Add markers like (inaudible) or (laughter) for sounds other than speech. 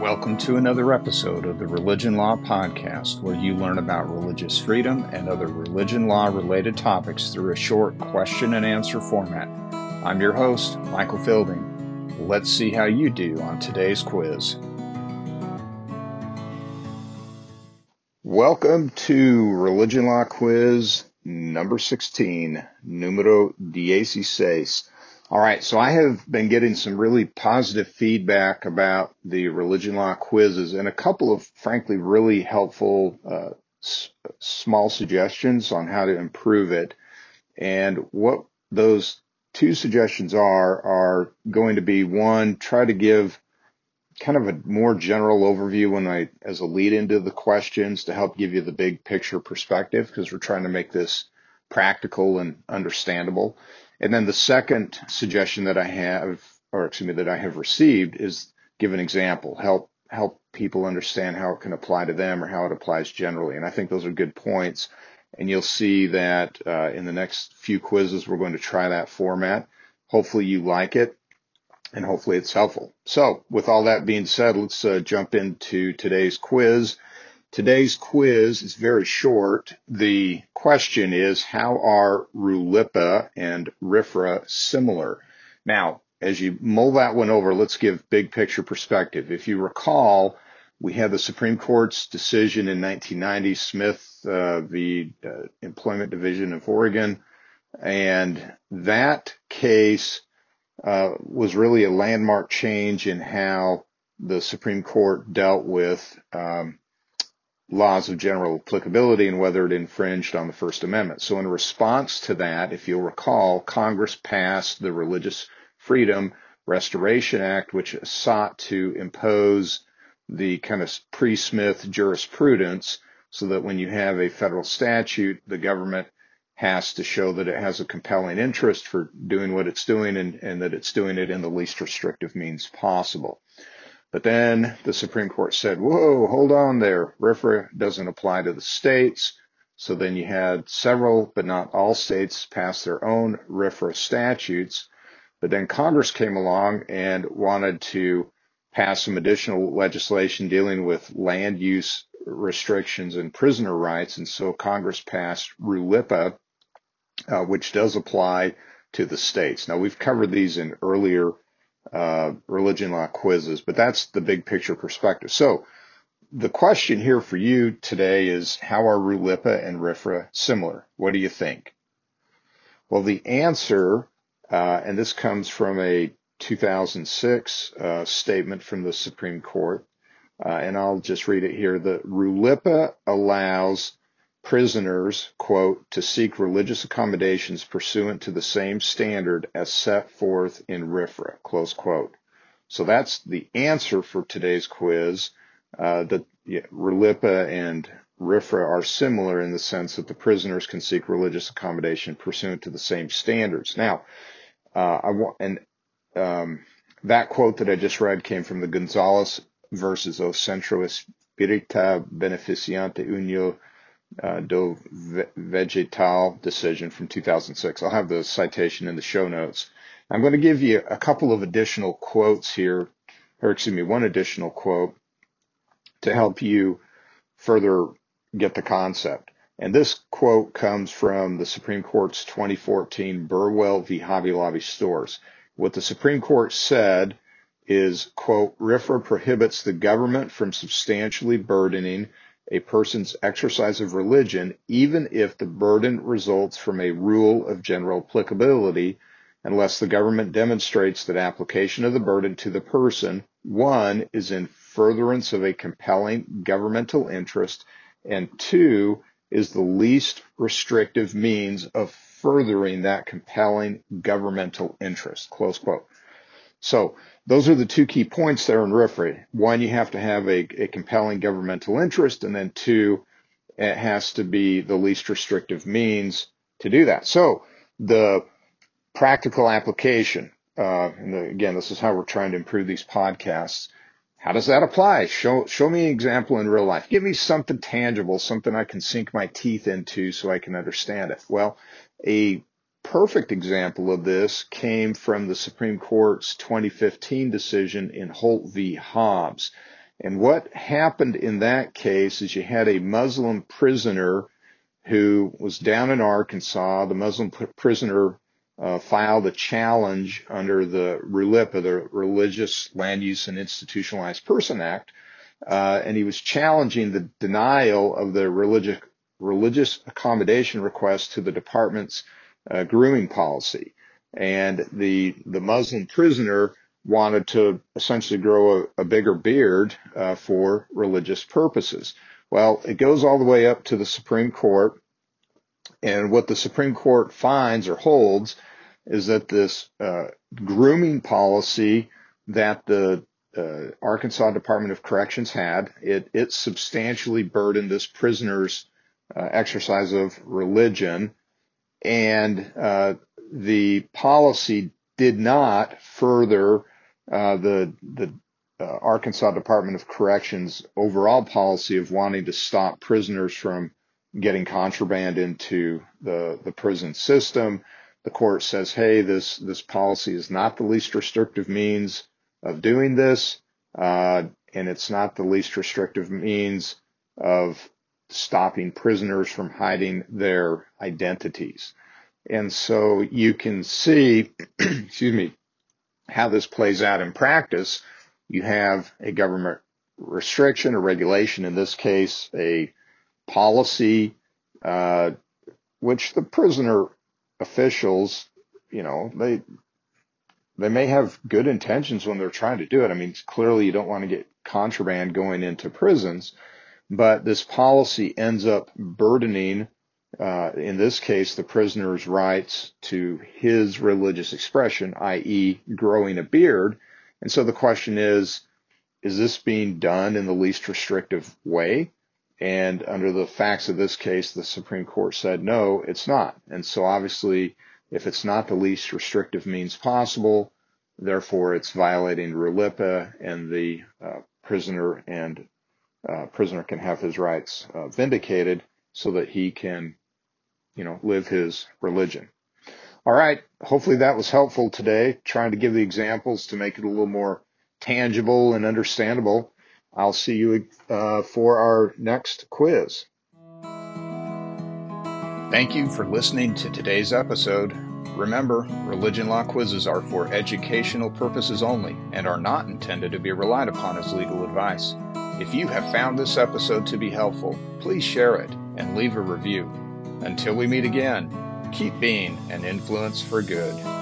Welcome to another episode of the Religion Law Podcast, where you learn about religious freedom and other religion law related topics through a short question and answer format. I'm your host, Michael Fielding. Let's see how you do on today's quiz. Welcome to Religion Law Quiz number 16, numero dieciséis. All right, so I have been getting some really positive feedback about the religion law quizzes and a couple of, frankly, really helpful uh, s- small suggestions on how to improve it. And what those two suggestions are are going to be one, try to give kind of a more general overview when I, as a lead into the questions to help give you the big picture perspective, because we're trying to make this practical and understandable. And then the second suggestion that I have, or excuse me, that I have received is give an example, help help people understand how it can apply to them or how it applies generally. And I think those are good points. And you'll see that uh, in the next few quizzes, we're going to try that format. Hopefully you like it and hopefully it's helpful. So with all that being said, let's uh, jump into today's quiz. Today's quiz is very short. The question is, how are RLUIPA and RFRA similar? Now, as you mull that one over, let's give big picture perspective. If you recall, we had the Supreme Court's decision in 1990, Smith uh, v. Uh, Employment Division of Oregon, and that case uh, was really a landmark change in how the Supreme Court dealt with um, laws of general applicability and whether it infringed on the First Amendment. So in response to that, if you'll recall, Congress passed the Religious Freedom Restoration Act, which sought to impose the kind of pre-Smith jurisprudence so that when you have a federal statute, the government has to show that it has a compelling interest for doing what it's doing and, and that it's doing it in the least restrictive means possible. But then the Supreme Court said, whoa, hold on there. RFRA doesn't apply to the states. So then you had several, but not all states pass their own RFRA statutes. But then Congress came along and wanted to pass some additional legislation dealing with land use restrictions and prisoner rights. And so Congress passed RLUIPA, uh, which does apply to the states. Now we've covered these in earlier uh, religion law quizzes, but that's the big picture perspective. So the question here for you today is how are RLUIPA and RFRA similar? What do you think? Well, the answer, uh, and this comes from a 2006 uh, statement from the Supreme Court, uh, and I'll just read it here. The RLUIPA allows prisoners, quote, to seek religious accommodations pursuant to the same standard as set forth in RFRA, close quote. So that's the answer for today's quiz. Uh, that yeah, RLUIPA and RFRA are similar in the sense that the prisoners can seek religious accommodation pursuant to the same standards. Now, uh, I want, and um, that quote that I just read came from the Gonzales versus O Centro Espírita Beneficiante Unio uh, do Vegetal decision from 2006. I'll have the citation in the show notes. I'm going to give you a couple of additional quotes here, or excuse me, one additional quote to help you further get the concept. And this quote comes from the Supreme Court's 2014 Burwell v. Hobby Lobby stores. What the Supreme Court said is, quote, RFRA prohibits the government from substantially burdening a person's exercise of religion, even if the burden results from a rule of general applicability, unless the government demonstrates that application of the burden to the person, one, is in furtherance of a compelling governmental interest, and two, is the least restrictive means of furthering that compelling governmental interest. Close quote. So those are the two key points there in RFRA. One, you have to have a, a compelling governmental interest, and then two, it has to be the least restrictive means to do that. So the practical application, uh, and again, this is how we're trying to improve these podcasts. How does that apply? Show show me an example in real life. Give me something tangible, something I can sink my teeth into so I can understand it. Well, a perfect example of this came from the Supreme Court's 2015 decision in Holt v. Hobbs. And what happened in that case is you had a Muslim prisoner who was down in Arkansas. The Muslim prisoner uh, filed a challenge under the the Religious Land Use and Institutionalized Person Act, uh, and he was challenging the denial of the religious religious accommodation request to the department's uh, grooming policy. And the the Muslim prisoner wanted to essentially grow a, a bigger beard uh, for religious purposes. Well, it goes all the way up to the Supreme Court, and what the Supreme Court finds or holds is that this uh, grooming policy that the uh, Arkansas Department of Corrections had, it, it substantially burdened this prisoner's uh, exercise of religion, and uh, the policy did not further uh, the the uh, Arkansas Department of Corrections overall policy of wanting to stop prisoners from getting contraband into the the prison system. The court says, hey, this this policy is not the least restrictive means of doing this, uh, and it's not the least restrictive means of stopping prisoners from hiding their identities. And so you can see, (clears throat) excuse me, how this plays out in practice. You have a government restriction or regulation, in this case, a policy, uh, which the prisoner officials, you know, they, they may have good intentions when they're trying to do it. I mean, clearly you don't want to get contraband going into prisons, but this policy ends up burdening, uh, in this case, the prisoner's rights to his religious expression, i.e., growing a beard. And so the question is, is this being done in the least restrictive way? And under the facts of this case, the Supreme Court said, no, it's not. And so obviously, if it's not the least restrictive means possible, therefore it's violating RLUIPA and the uh, prisoner and uh, prisoner can have his rights uh, vindicated so that he can, you know, live his religion. All right. Hopefully that was helpful today, trying to give the examples to make it a little more tangible and understandable. I'll see you uh, for our next quiz. Thank you for listening to today's episode. Remember, religion law quizzes are for educational purposes only and are not intended to be relied upon as legal advice. If you have found this episode to be helpful, please share it and leave a review. Until we meet again, keep being an influence for good.